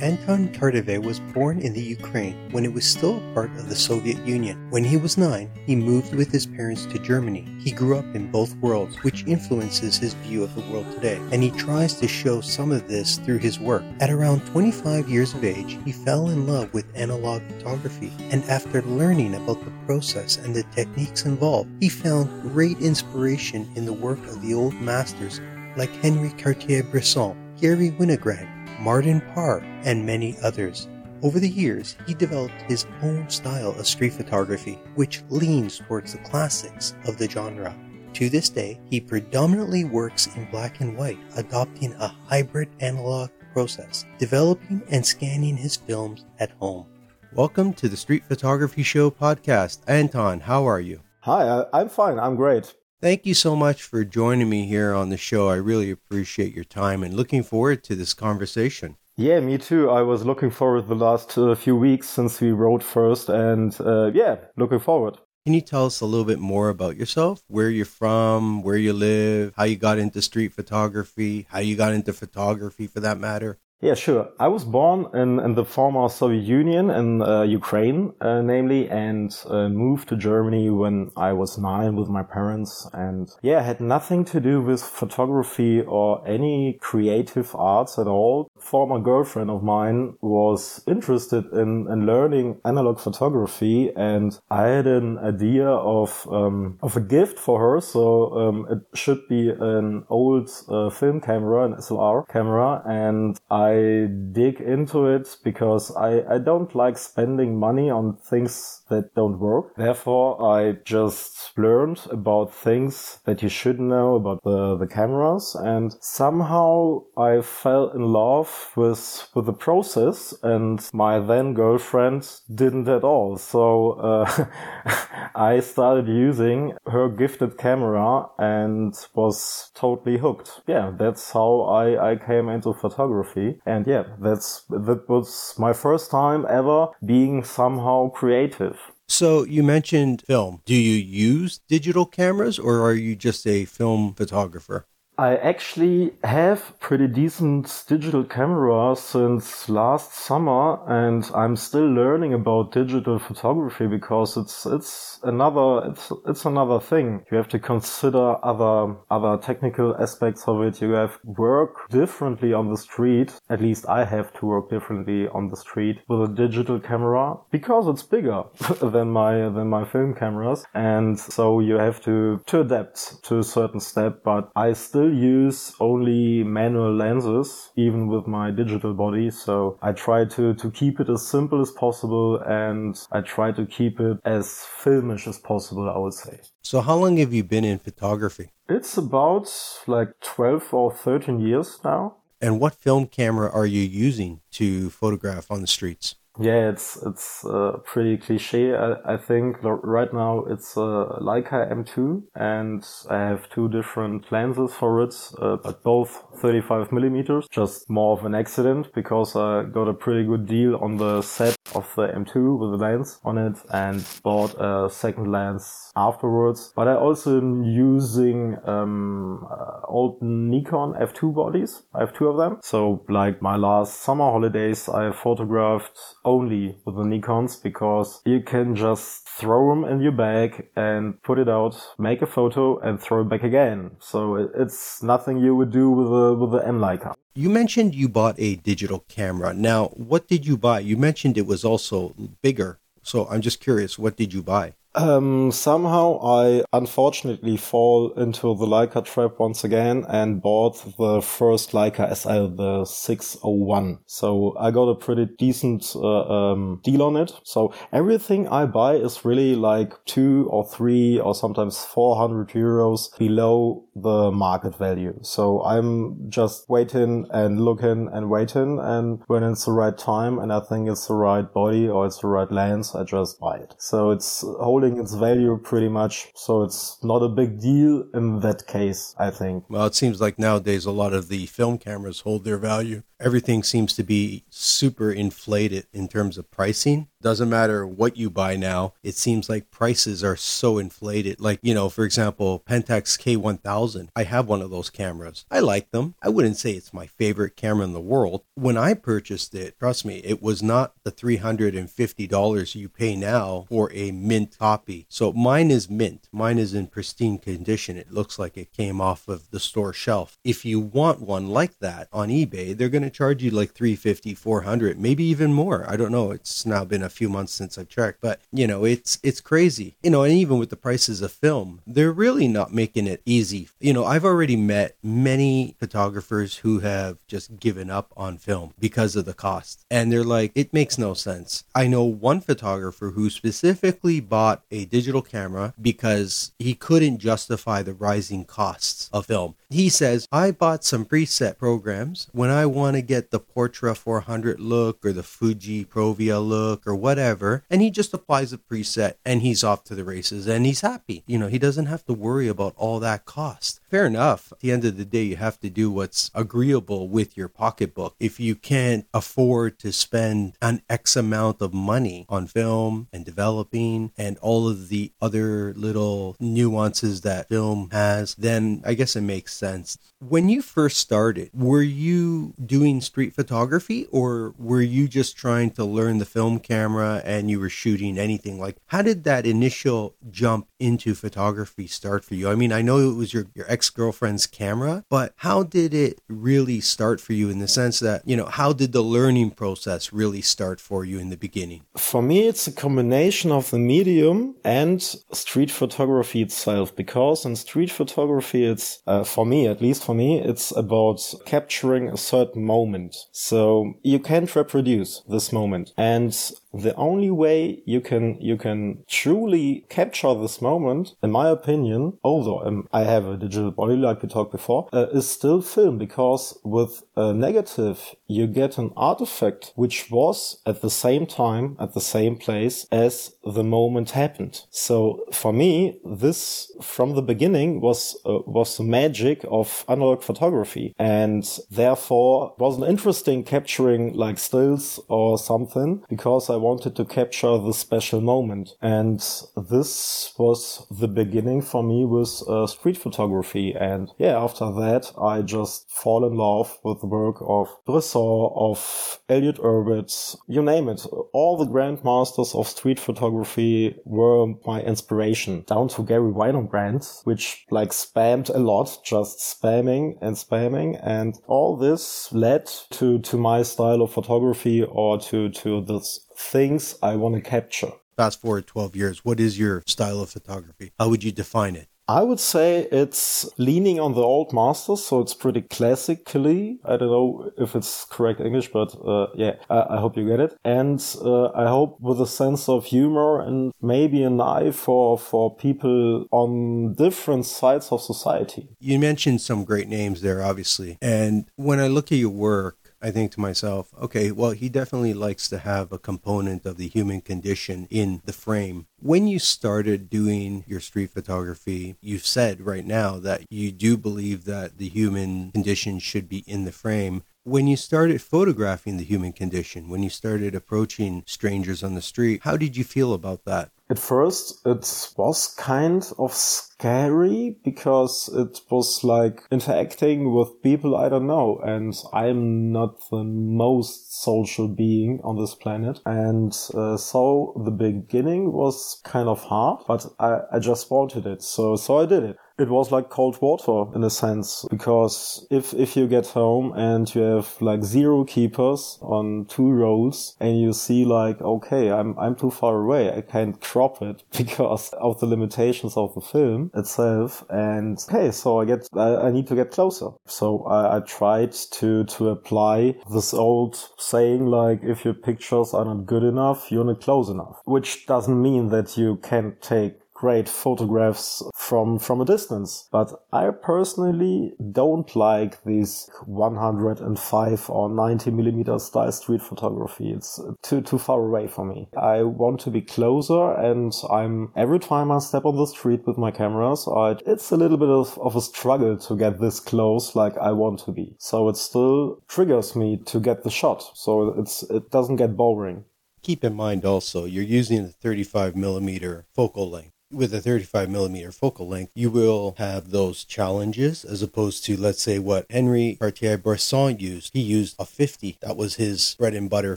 Anton Kartavykh was born in the Ukraine when it was still a part of the Soviet Union. When he was nine, he moved with his parents to Germany. He grew up in both worlds, which influences his view of the world today, and he tries to show some of this through his work. At around 25 years of age, he fell in love with analog photography, and after learning about the process and the techniques involved, he found great inspiration in the work of the old masters like Henri Cartier-Bresson, Garry Winogrand, Martin Parr, and many others. Over the years, he developed his own style of street photography, which leans towards the classics of the genre. To this day, he predominantly works in black and white, adopting a hybrid analog process, developing and scanning his films at home. Welcome to the Street Photography Show podcast. Anton, how are you? Hi, I'm fine. I'm great. Thank you so much for joining me here on the show. I really appreciate your time and looking forward to this conversation. Yeah, me too. I was looking forward the last uh, few weeks since we wrote first, and uh, yeah, looking forward. Can you tell us a little bit more about yourself? Where you're from, where you live, how you got into street photography, how you got into photography for that matter? Yeah, sure. I was born in, in the former Soviet Union in uh, Ukraine, uh, namely, and uh, moved to Germany when I was nine with my parents. And yeah, had nothing to do with photography or any creative arts at all. Former girlfriend of mine was interested in, in learning analog photography, and I had an idea of um, of a gift for her. So um, it should be an old uh, film camera, an SLR camera, and I dig into it because I, I don't like spending money on things that don't work. Therefore, I just learned about things that you should know about the, the cameras and somehow I fell in love with, with the process and my then girlfriend didn't at all. So, uh, I started using her gifted camera and was totally hooked. Yeah, that's how I, I came into photography. And yeah, that's, that was my first time ever being somehow creative. So you mentioned film. Do you use digital cameras or are you just a film photographer? I actually have pretty decent digital camera since last summer and I'm still learning about digital photography because it's it's another it's it's another thing. You have to consider other other technical aspects of it. You have work differently on the street. At least I have to work differently on the street with a digital camera because it's bigger than my than my film cameras and so you have to to adapt to a certain step but I still still use only manual lenses, even with my digital body. So I try to, to keep it as simple as possible and I try to keep it as filmish as possible, I would say. So how long have you been in photography? It's about like 12 or 13 years now. And what film camera are you using to photograph on the streets? Yeah, it's it's uh, pretty cliche. I, I think right now it's a Leica M2, and I have two different lenses for it, uh, but both 35 millimeters. Just more of an accident because I got a pretty good deal on the set of the M2 with the lens on it, and bought a second lens afterwards. But I also am using um, uh, old Nikon F2 bodies. I have two of them. So like my last summer holidays, I photographed only with the Nikons because you can just throw them in your bag and put it out, make a photo and throw it back again. So it's nothing you would do with a, with the M Leica. You mentioned you bought a digital camera. Now, what did you buy? You mentioned it was also bigger. So I'm just curious, what did you buy? Um, somehow I unfortunately fall into the Leica trap once again and bought the first Leica SL, the 601. So I got a pretty decent uh, um, deal on it. So everything I buy is really like two or three or sometimes 400 euros below the market value. So I'm just waiting and looking and waiting. And when it's the right time and I think it's the right body or it's the right lens, I just buy it. So it's holding its value pretty much. So it's not a big deal in that case, I think. Well, it seems like nowadays a lot of the film cameras hold their value. Everything seems to be super inflated in terms of pricing. Doesn't matter what you buy now. It seems like prices are so inflated. Like, you know, for example, Pentax K1000. I have one of those cameras. I like them. I wouldn't say it's my favorite camera in the world. When I purchased it, trust me, it was not the $350 you pay now for a mint copy. So mine is mint. Mine is in pristine condition. It looks like it came off of the store shelf. If you want one like that on eBay, they're going to charge you like 350, 400, maybe even more. I don't know. It's now been a few months since I've checked, but you know, it's it's crazy. You know, and even with the prices of film, they're really not making it easy. You know, I've already met many photographers who have just given up on film because of the cost. And they're like, it makes no sense. I know one photographer who specifically bought a digital camera because he couldn't justify the rising costs of film. He says, I bought some preset programs when I want to get the Portra 400 look or the Fuji Provia look or whatever. And he just applies a preset and he's off to the races and he's happy. You know, he doesn't have to worry about all that cost. Fair enough. At the end of the day, you have to do what's agreeable with your pocketbook. If you can't afford to spend an X amount of money on film and developing and all of the other little nuances that film has, then I guess it makes sense. When you first started, were you doing street photography or were you just trying to learn the film camera and you were shooting anything? Like, how did that initial jump into photography start for you? I mean, I know it was your, your ex girlfriend's camera, but how did it really start for you in the sense that, you know, how did the learning process really start for you in the beginning? For me, it's a combination of the medium and street photography itself, because in street photography, it's, uh, for me, at least for me, it's about capturing a certain moment. So you can't reproduce this moment. And the only way you can you can truly capture this moment, in my opinion, although um, I have a digital body like we talked before, uh, is still film because with a negative you get an artifact which was at the same time at the same place as the moment happened. So for me, this from the beginning was uh, was the magic of analog photography, and therefore wasn't interesting capturing like stills or something because I wanted to capture the special moment. And this was the beginning for me with uh, street photography. And yeah, after that, I just fall in love with the work of Bresson, of Elliott Erwitt, you name it. All the grandmasters of street photography were my inspiration, down to Garry Winogrand, which like spammed a lot, just spamming and spamming. And all this led to, to my style of photography or to, to this things I want to capture. Fast forward 12 years, what is your style of photography? How would you define it? I would say it's leaning on the old masters, so it's pretty classically. I don't know if it's correct English, but uh, yeah, I, I, hope you get it. And uh, I hope with a sense of humor and maybe an eye for for people on different sides of society. You mentioned some great names there, obviously, and when I look at your work. I think to myself, okay, well, he definitely likes to have a component of the human condition in the frame. When you started doing your street photography, you've said right now that you do believe that the human condition should be in the frame. When you started photographing the human condition, when you started approaching strangers on the street, how did you feel about that? At first, it was kind of scary because it was like interacting with people I don't know. And I'm not the most social being on this planet. And uh, so the beginning was kind of hard, but I, I just wanted it. So, so I did it it was like cold water in a sense because if if you get home and you have like zero keepers on two rolls and you see like okay I'm I'm too far away I can't crop it because of the limitations of the film itself. And okay so I get I, I need to get closer. So I, I tried to to apply this old saying like if your pictures are not good enough you're not close enough which doesn't mean that you can't take great photographs from from a distance. But I personally don't like these 105 or 90 millimeter style street photography. It's too too far away for me. I want to be closer, and I'm every time I step on the street with my cameras, I, it's a little bit of, of a struggle to get this close like I want to be. So it still triggers me to get the shot. So it's it doesn't get boring keep in mind also you're using the 35 millimeter focal length with a 35 millimeter focal length, you will have those challenges as opposed to, let's say, what Henri Cartier-Bresson used. He used a 50. That was his bread and butter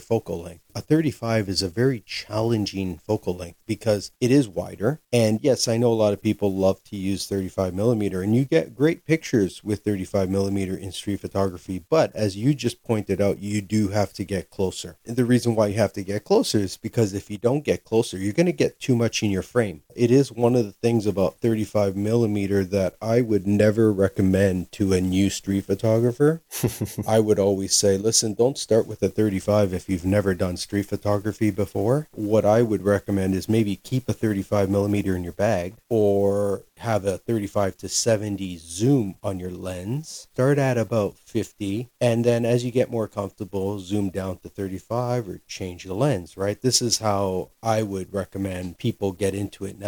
focal length. A 35 is a very challenging focal length because it is wider. And yes, I know a lot of people love to use 35 millimeter, and you get great pictures with 35 millimeter in street photography. But as you just pointed out, you do have to get closer. And the reason why you have to get closer is because if you don't get closer, you're going to get too much in your frame. It is one of the things about 35 millimeter that I would never recommend to a new street photographer. I would always say, listen, don't start with a 35 if you've never done street photography before. What I would recommend is maybe keep a 35 millimeter in your bag or have a 35 to 70 zoom on your lens. Start at about 50, and then as you get more comfortable, zoom down to 35 or change the lens, right? This is how I would recommend people get into it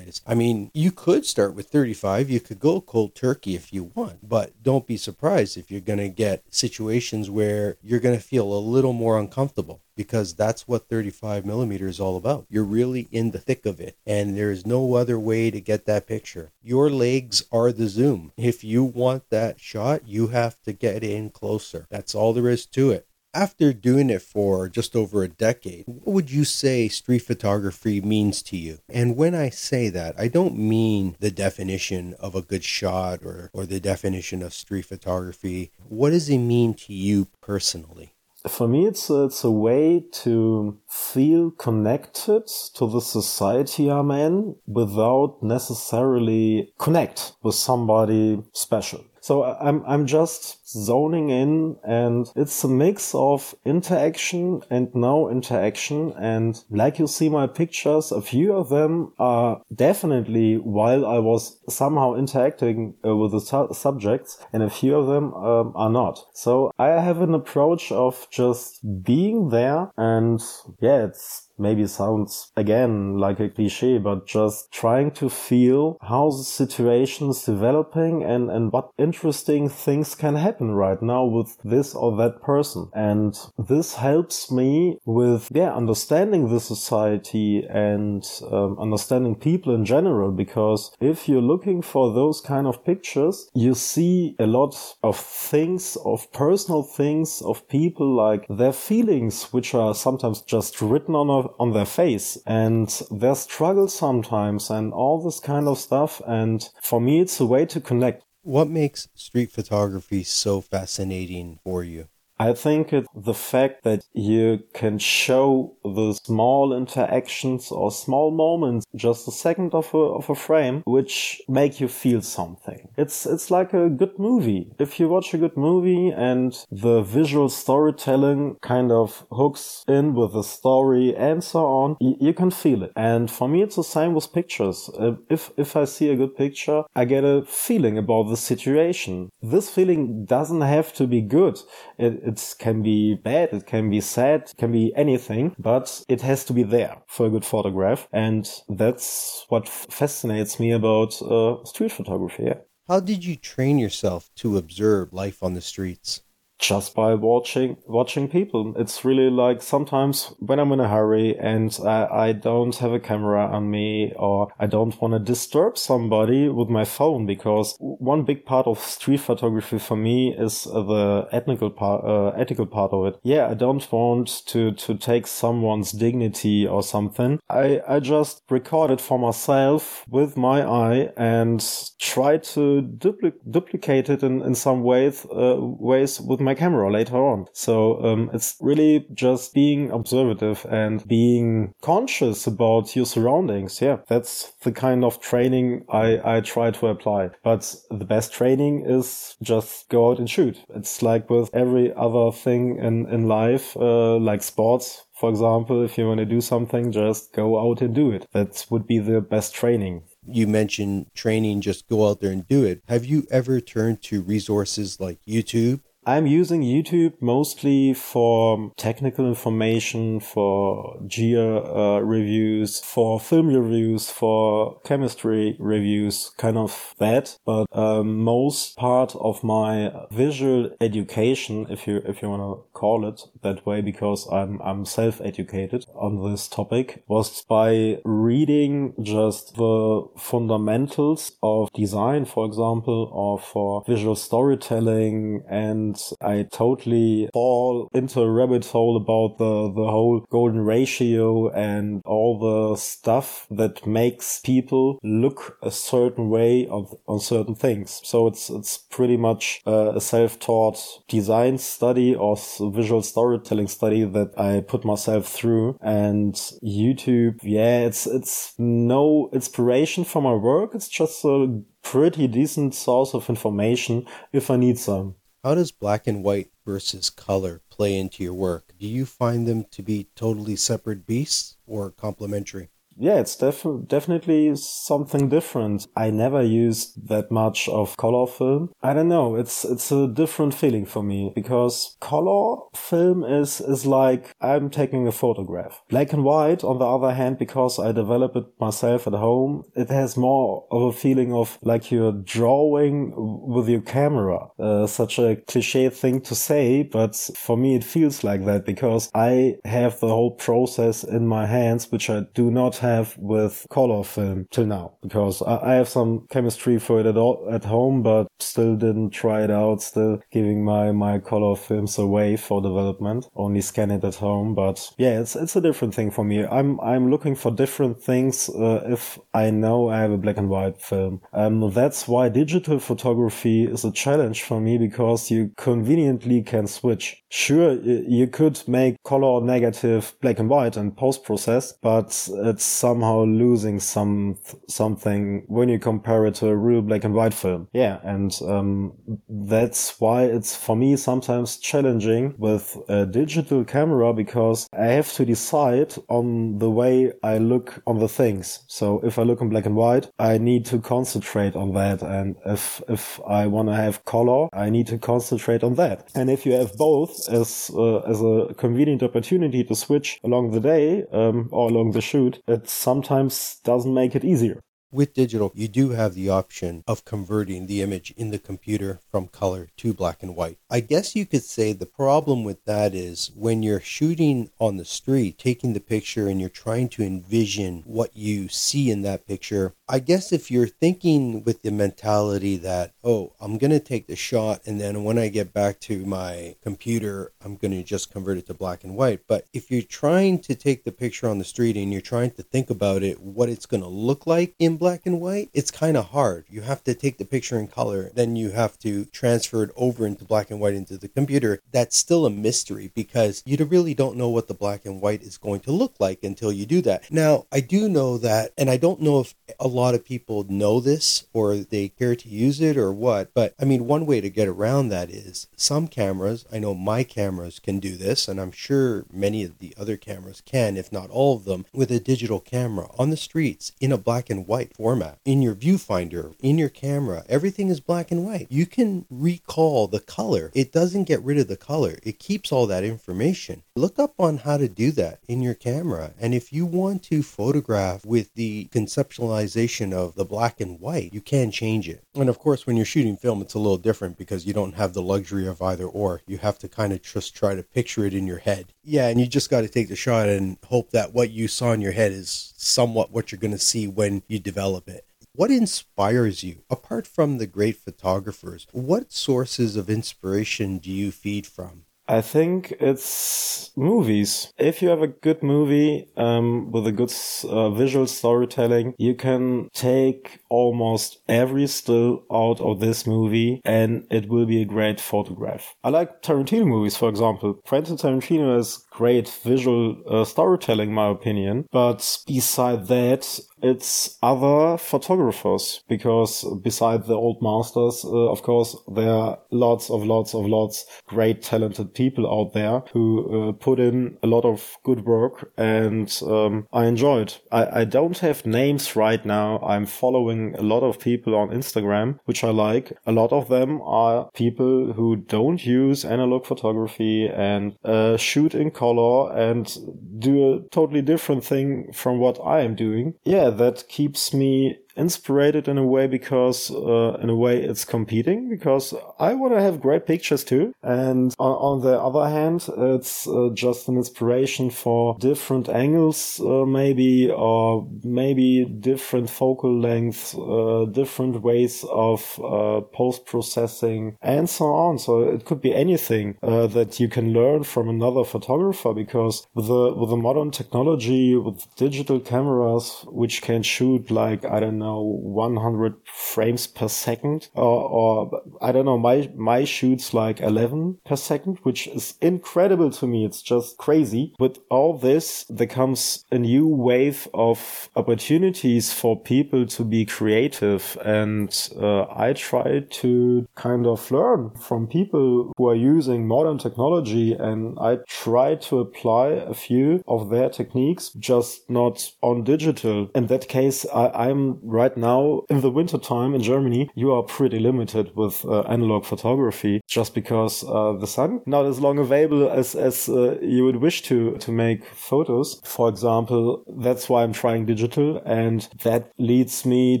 I mean, you could start with 35, you could go cold turkey if you want, but don't be surprised if you're going to get situations where you're going to feel a little more uncomfortable because that's what 35 millimeter is all about. You're really in the thick of it, and there's no other way to get that picture. Your legs are the zoom. If you want that shot, you have to get in closer. That's all there is to it. After doing it for just over a decade, what would you say street photography means to you? And when I say that, I don't mean the definition of a good shot or, or the definition of street photography. What does it mean to you personally? for me, it's a, it's a way to feel connected to the society I'm in without necessarily connect with somebody special. So I'm, I'm just zoning in and it's a mix of interaction and no interaction. And like you see my pictures, a few of them are definitely while I was somehow interacting uh, with the su- subjects and a few of them um, are not. So I have an approach of just being there and yeah, it's maybe sounds again like a cliche, but just trying to feel how the situation is developing and, and what interesting things can happen right now with this or that person. And this helps me with, yeah, understanding the society and um, understanding people in general, because if you're looking for those kind of pictures, you see a lot of things, of personal things, of people like their feelings, which are sometimes just written on a, on their face and their struggles sometimes and all this kind of stuff. And for me, it's a way to connect. What makes street photography so fascinating for you? I think the fact that you can show the small interactions or small moments, just a second of a, of a frame, which make you feel something. It's, it's like a good movie. If you watch a good movie and the visual storytelling kind of hooks in with the story and so on, y- you can feel it. And for me, it's the same with pictures. If, if I see a good picture, I get a feeling about the situation. This feeling doesn't have to be good. It, it can be bad, it can be sad, it can be anything, but it has to be there for a good photograph. And that's what fascinates me about uh, street photography. How did you train yourself to observe life on the streets? Just by watching watching people. It's really like sometimes when I'm in a hurry and I, I don't have a camera on me or I don't want to disturb somebody with my phone because one big part of street photography for me is the ethical part, uh, ethical part of it. Yeah, I don't want to to take someone's dignity or something. I I just record it for myself with my eye and try to dupli- duplicate it in in some ways uh, ways with my my camera later on. So um, it's really just being observative and being conscious about your surroundings. Yeah, that's the kind of training I, I try to apply. But the best training is just go out and shoot. It's like with every other thing in, in life, uh, like sports. For example, if you want to do something, just go out and do it. That would be the best training you mentioned training, just go out there and do it. Have you ever turned to resources like YouTube I'm using YouTube mostly for technical information, for gear uh, reviews, for film reviews, for chemistry reviews, kind of that. But um, most part of my visual education, if you if you want to call it that way, because I'm I'm self-educated on this topic, was by reading just the fundamentals of design, for example, or for visual storytelling, and I totally fall into a rabbit hole about the the whole golden ratio and all the stuff that makes people look a certain way on on certain things. So it's it's pretty much a self-taught design study or visual storytelling study that I put myself through. And YouTube, yeah, it's it's no inspiration for my work. It's just a pretty decent source of information if I need some. How does black and white versus color play into your work? Do you find them to be totally separate beasts or complementary? Yeah, it's def- definitely something different. I never used that much of color film. I don't know. It's, it's a different feeling for me because color film is, is like I'm taking a photograph. Black and white, on the other hand, because I develop it myself at home, it has more of a feeling of like you're drawing with your camera. Uh, such a cliche thing to say, but for me it feels like that because I have the whole process in my hands, which I do not have with color film till now because I, I have some chemistry for it at, all, at home, but still didn't try it out. Still giving my, my color films away for development, only scan it at home. But yeah, it's, it's a different thing for me. I'm, I'm looking for different things. Uh, if I know I have a black and white film, um, that's why digital photography is a challenge for me because you conveniently can switch. Sure, you could make color negative black and white and post process, but it's somehow losing some something when you compare it to a real black and white film. Yeah, and um, that's why it's for me sometimes challenging with a digital camera because I have to decide on the way I look on the things. So if I look in black and white, I need to concentrate on that, and if if I want to have color, I need to concentrate on that. And if you have both as uh, as a convenient opportunity to switch along the day um, or along the shoot, it sometimes doesn't make it easier. With digital, you do have the option of converting the image in the computer from color to black and white. I guess you could say the problem with that is when you're shooting on the street, taking the picture, and you're trying to envision what you see in that picture. I guess if you're thinking with the mentality that, oh, I'm going to take the shot, and then when I get back to my computer, I'm going to just convert it to black and white. But if you're trying to take the picture on the street and you're trying to think about it, what it's going to look like in black and white, it's kind of hard. You have to take the picture in color, then you have to transfer it over into black and white into the computer. That's still a mystery because you really don't know what the black and white is going to look like until you do that. Now, I do know that, and I don't know if a lot of people know this or they care to use it or what, but I mean, one way to get around that is some cameras, I know my cameras can do this, and I'm sure many of the other cameras can, if not all of them, with a digital camera on the streets in a black and white format. In your viewfinder, in your camera, everything is black and white. You can recall the color. It doesn't get rid of the color, it keeps all that information. Look up on how to do that in your camera. And if you want to photograph with the conceptualization of the black and white, you can change it. And of course, when you're shooting film, it's a little different because you don't have the luxury of either or. You have to kind of just try to picture it in your head. Yeah, and you just got to take the shot and hope that what you saw in your head is somewhat what you're going to see when you develop it. What inspires you? Apart from the great photographers, what sources of inspiration do you feed from? I think it's movies. If you have a good movie um, with a good uh, visual storytelling, you can take almost every still out of this movie and it will be a great photograph. I like Tarantino movies, for example. Quentin Tarantino has great visual uh, storytelling, in my opinion. But beside that, it's other photographers because beside the old masters, uh, of course, there are lots of lots of lots great talented people out there who uh, put in a lot of good work and um, I enjoyed. I, I don't have names right now. I'm following a lot of people on Instagram, which I like. A lot of them are people who don't use analog photography and uh, shoot in color and do a totally different thing from what I am doing. Yeah, that keeps me inspired in a way because uh, in a way it's competing because I want to have great pictures too. And on, on the other hand, it's uh, just an inspiration for different angles, uh, maybe, or maybe different focal lengths, uh, different ways of uh, post processing and so on. So it could be anything uh, that you can learn from another photographer because with the, with the modern technology, with digital cameras, which can shoot like, I don't know, 100 frames per second or, or I don't know, my, my shoots like 11 per second, which is incredible to me. It's just crazy. With all this, there comes a new wave of opportunities for people to be creative. And uh, I try to kind of learn from people who are using modern technology and I try to apply a few of their techniques, just not on digital. In that case, I, I'm right now in the winter time in Germany, you are pretty limited with uh, analog photography just because uh, the sun not as long available as as uh, you would wish to to make photos. For example, that's why I'm trying digital, and that leads me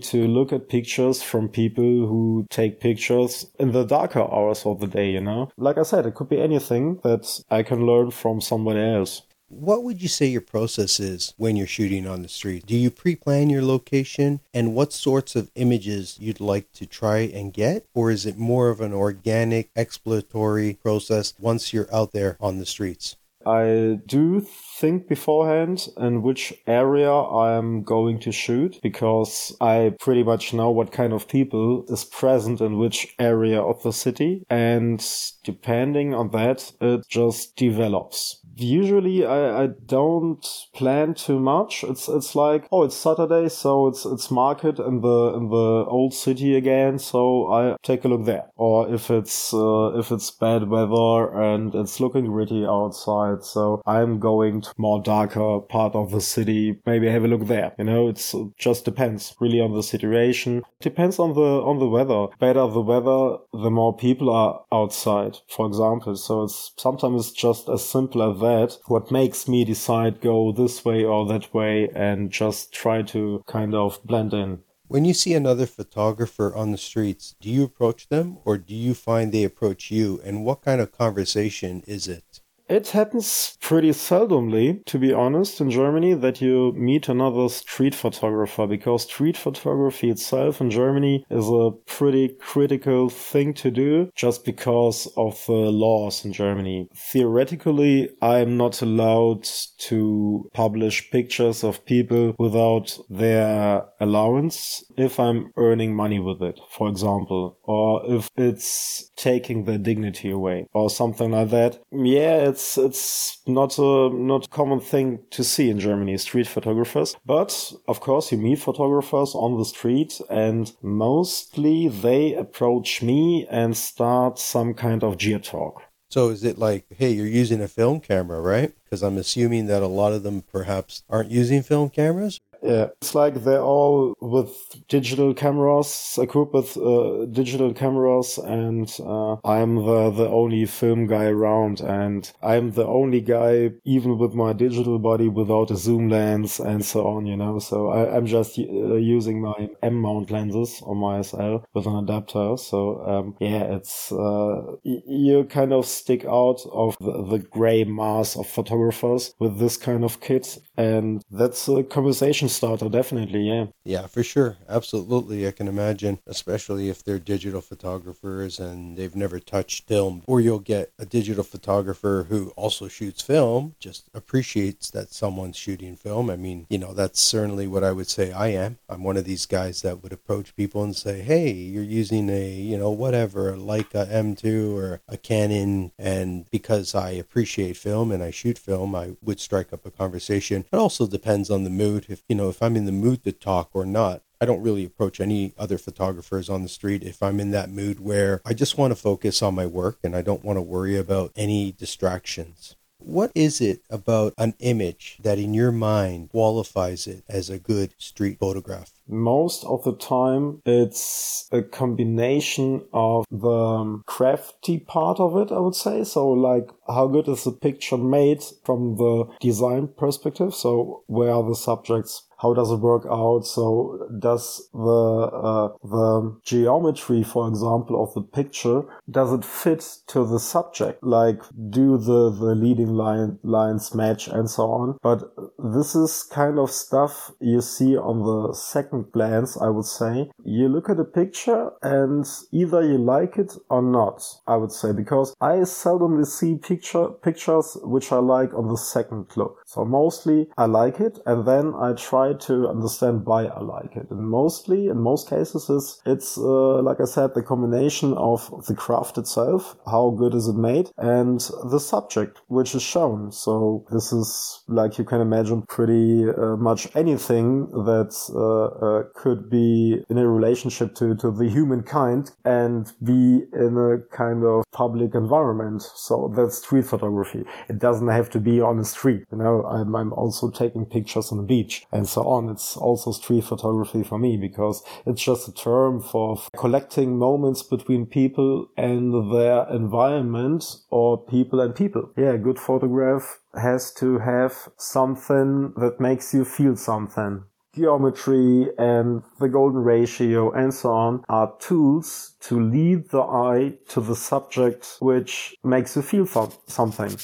to look at pictures from people who take pictures in the darker hours of the day. You know, like I said, it could be anything that I can learn from someone else. What would you say your process is when you're shooting on the street? Do you pre plan your location and what sorts of images you'd like to try and get? Or is it more of an organic exploratory process once you're out there on the streets? I do think beforehand in which area I'm going to shoot because I pretty much know what kind of people is present in which area of the city. And depending on that, it just develops usually I, I don't plan too much. It's it's like oh it's Saturday, so it's it's market in the in the old city again, so I take a look there. Or if it's uh, if it's bad weather and it's looking gritty outside, so I'm going to more darker part of the city. Maybe have a look there. You know, it's it just depends really on the situation. Depends on the on the weather. Better the weather, the more people are outside. For example, so it's sometimes it's just as simple as that what makes me decide go this way or that way and just try to kind of blend in. When you see another photographer on the streets, do you approach them or do you find they approach you? And what kind of conversation is it? It happens pretty seldomly, to be honest, in Germany that you meet another street photographer because street photography itself in Germany is a pretty critical thing to do just because of the laws in Germany. Theoretically, I'm not allowed to publish pictures of people without their allowance if I'm earning money with it, for example, or if it's taking their dignity away or something like that. Yeah, it's it's it's not a not common thing to see in Germany, street photographers. But of course, you meet photographers on the street, and mostly they approach me and start some kind of geo talk. So is it like, hey, you're using a film camera, right? Because I'm assuming that a lot of them perhaps aren't using film cameras. Yeah, it's like they're all with digital cameras, equipped with uh, digital cameras, and uh, I'm the the only film guy around, and I'm the only guy, even with my digital body, without a zoom lens and so on. You know, so I, am just uh, using my M mount lenses on my SL with an adapter. So um, yeah, it's uh, you kind of stick out of the, the gray mass of photographers with this kind of kit, and that's a conversation starter, definitely, yeah. Yeah, for sure. Absolutely. I can imagine, especially if they're digital photographers and they've never touched film. Or you'll get a digital photographer who also shoots film, just appreciates that someone's shooting film. I mean, you know, that's certainly what I would say I am. I'm one of these guys that would approach people and say, hey, you're using a, you know, whatever, like a M2 or a Canon. And because I appreciate film and I shoot film, I would strike up a conversation. It also depends on the mood. If, you know, if I'm in the mood to talk or not, I don't really approach any other photographers on the street if I'm in that mood where I just want to focus on my work and I don't want to worry about any distractions. What is it about an image that in your mind qualifies it as a good street photograph? Most of the time, it's a combination of the crafty part of it, I would say. So, like, how good is the picture made from the design perspective? So, where are the subjects how does it work out? So does the uh, the geometry, for example, of the picture, does it fit to the subject? Like, do the the leading line lines match and so on? But this is kind of stuff you see on the second glance. I would say you look at a picture and either you like it or not. I would say because I seldomly see picture pictures which I like on the second look. So mostly I like it and then I try try to understand why I like it. And mostly, in most cases, is it's uh, like I said, the combination of the craft itself, how good is it made, and the subject which is shown. So this is like you can imagine pretty uh, much anything that uh, uh could be in a relationship to to the humankind and be in a kind of public environment. So that's street photography. It doesn't have to be on the street. You know, I'm, I'm also taking pictures on the beach and so on. It's also street photography for me because it's just a term for collecting moments between people and their environment or people and people. Yeah, a good photograph has to have something that makes you feel something geometry and the golden ratio and so on are tools to lead the eye to the subject which makes you feel something.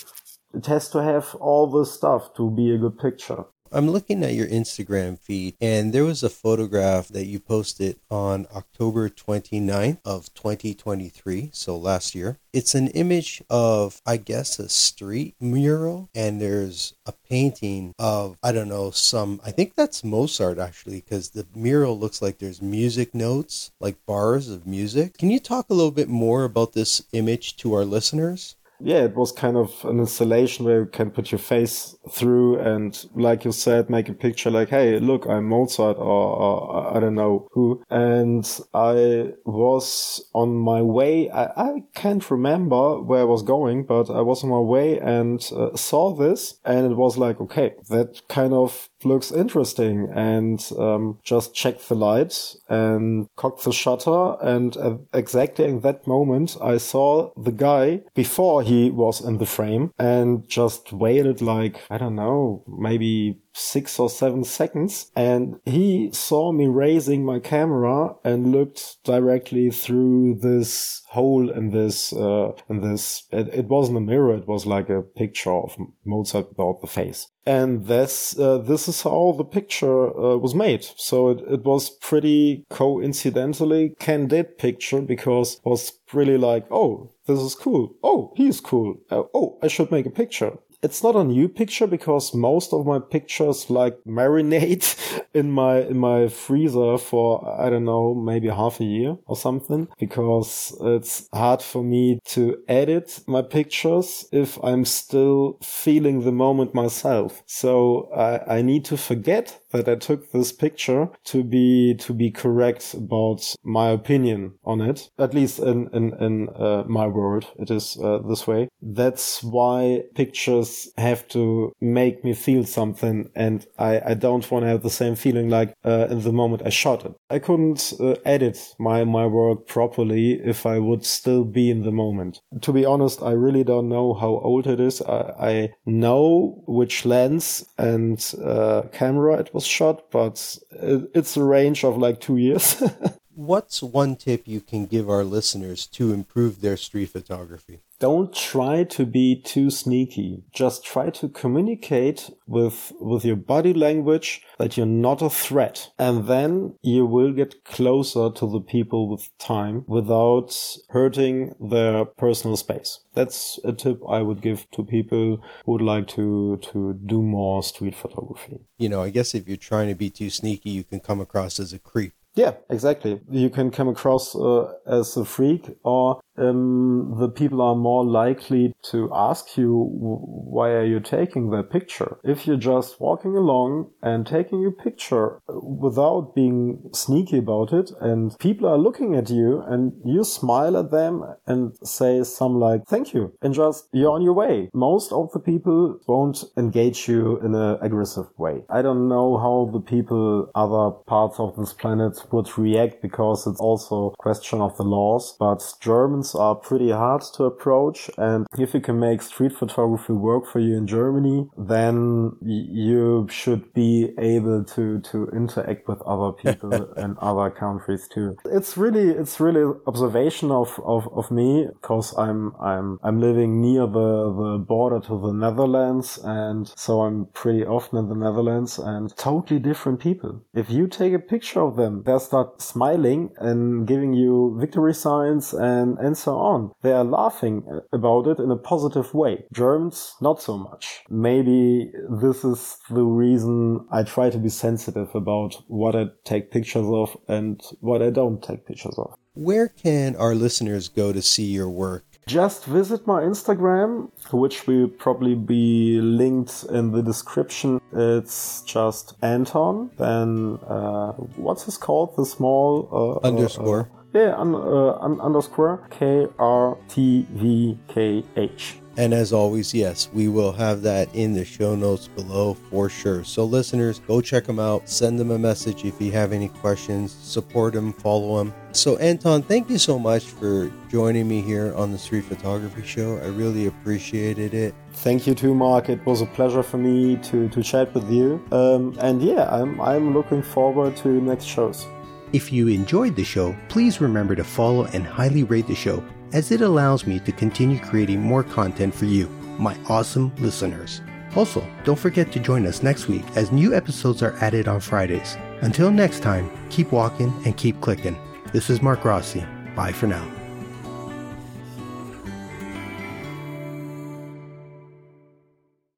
It has to have all this stuff to be a good picture. I'm looking at your Instagram feed, and there was a photograph that you posted on October 29th of 2023, so last year. It's an image of, I guess, a street mural, and there's a painting of, I don't know, some, I think that's Mozart actually, because the mural looks like there's music notes, like bars of music. Can you talk a little bit more about this image to our listeners? Yeah, it was kind of an installation where you can put your face through and, like you said, make a picture like, hey, look, I'm Mozart or, or I don't know who. And I was on my way. I, I, can't remember where I was going, but I was on my way and uh, saw this and it was like, okay, that kind of looks interesting and um, just checked the lights and cocked the shutter and uh, exactly in that moment I saw the guy before he was in the frame and just waited like I don't know maybe six or seven seconds and he saw me raising my camera and looked directly through this hole in this uh, in this it, it, wasn't a mirror it was like a picture of mozart without the face. And this uh, this is how the picture uh, was made. So it, it was pretty coincidentally candid picture because was really like oh this is cool. Oh he's cool. Uh, oh i should make a picture it's not a new picture because most of my pictures like marinate in my in my freezer for I don't know maybe half a year or something because it's hard for me to edit my pictures if I'm still feeling the moment myself. So I, I need to forget that I took this picture to be to be correct about my opinion on it. At least in in in uh, my world, it is uh, this way. That's why pictures have to make me feel something, and I I don't want to have the same feeling like uh, in the moment I shot it. I couldn't uh, edit my my work properly if I would still be in the moment. To be honest, I really don't know how old it is. I, I know which lens and uh, camera it was shot, but it's a range of like two years. What's one tip you can give our listeners to improve their street photography? Don't try to be too sneaky. Just try to communicate with, with your body language that you're not a threat. And then you will get closer to the people with time without hurting their personal space. That's a tip I would give to people who would like to, to do more street photography. You know, I guess if you're trying to be too sneaky, you can come across as a creep. Yeah, exactly. You can come across uh, as a freak or um, the people are more likely to ask you, why are you taking that picture? If you're just walking along and taking a picture without being sneaky about it and people are looking at you and you smile at them and say some like, thank you, and just you're on your way. Most of the people won't engage you in an aggressive way. I don't know how the people other parts of this planet would react because it's also a question of the laws, but Germans are pretty hard to approach. And if you can make street photography work for you in Germany, then you should be able to, to interact with other people in other countries too. It's really, it's really observation of, of, of me because I'm, I'm, I'm living near the, the border to the Netherlands. And so I'm pretty often in the Netherlands and totally different people. If you take a picture of them, start smiling and giving you victory signs and, and so on. They are laughing about it in a positive way. Germans, not so much. Maybe this is the reason I try to be sensitive about what I take pictures of and what I don't take pictures of. Where can our listeners go to see your work? Just visit my Instagram, which will probably be linked in the description. It's just Anton. Then, uh, what's this called? The small uh, uh underscore. Uh, yeah, un, uh, un, underscore K R T V K H. And as always, yes, we will have that in the show notes below for sure. So, listeners, go check them out. Send them a message if you have any questions. Support them, follow them. So, Anton, thank you so much for joining me here on the Street Photography Show. I really appreciated it. Thank you too, Mark. It was a pleasure for me to, to chat with you. Um, and yeah, I'm, I'm looking forward to next shows. If you enjoyed the show, please remember to follow and highly rate the show as it allows me to continue creating more content for you, my awesome listeners. Also, don't forget to join us next week as new episodes are added on Fridays. Until next time, keep walking and keep clicking. This is Mark Rossi. Bye for now.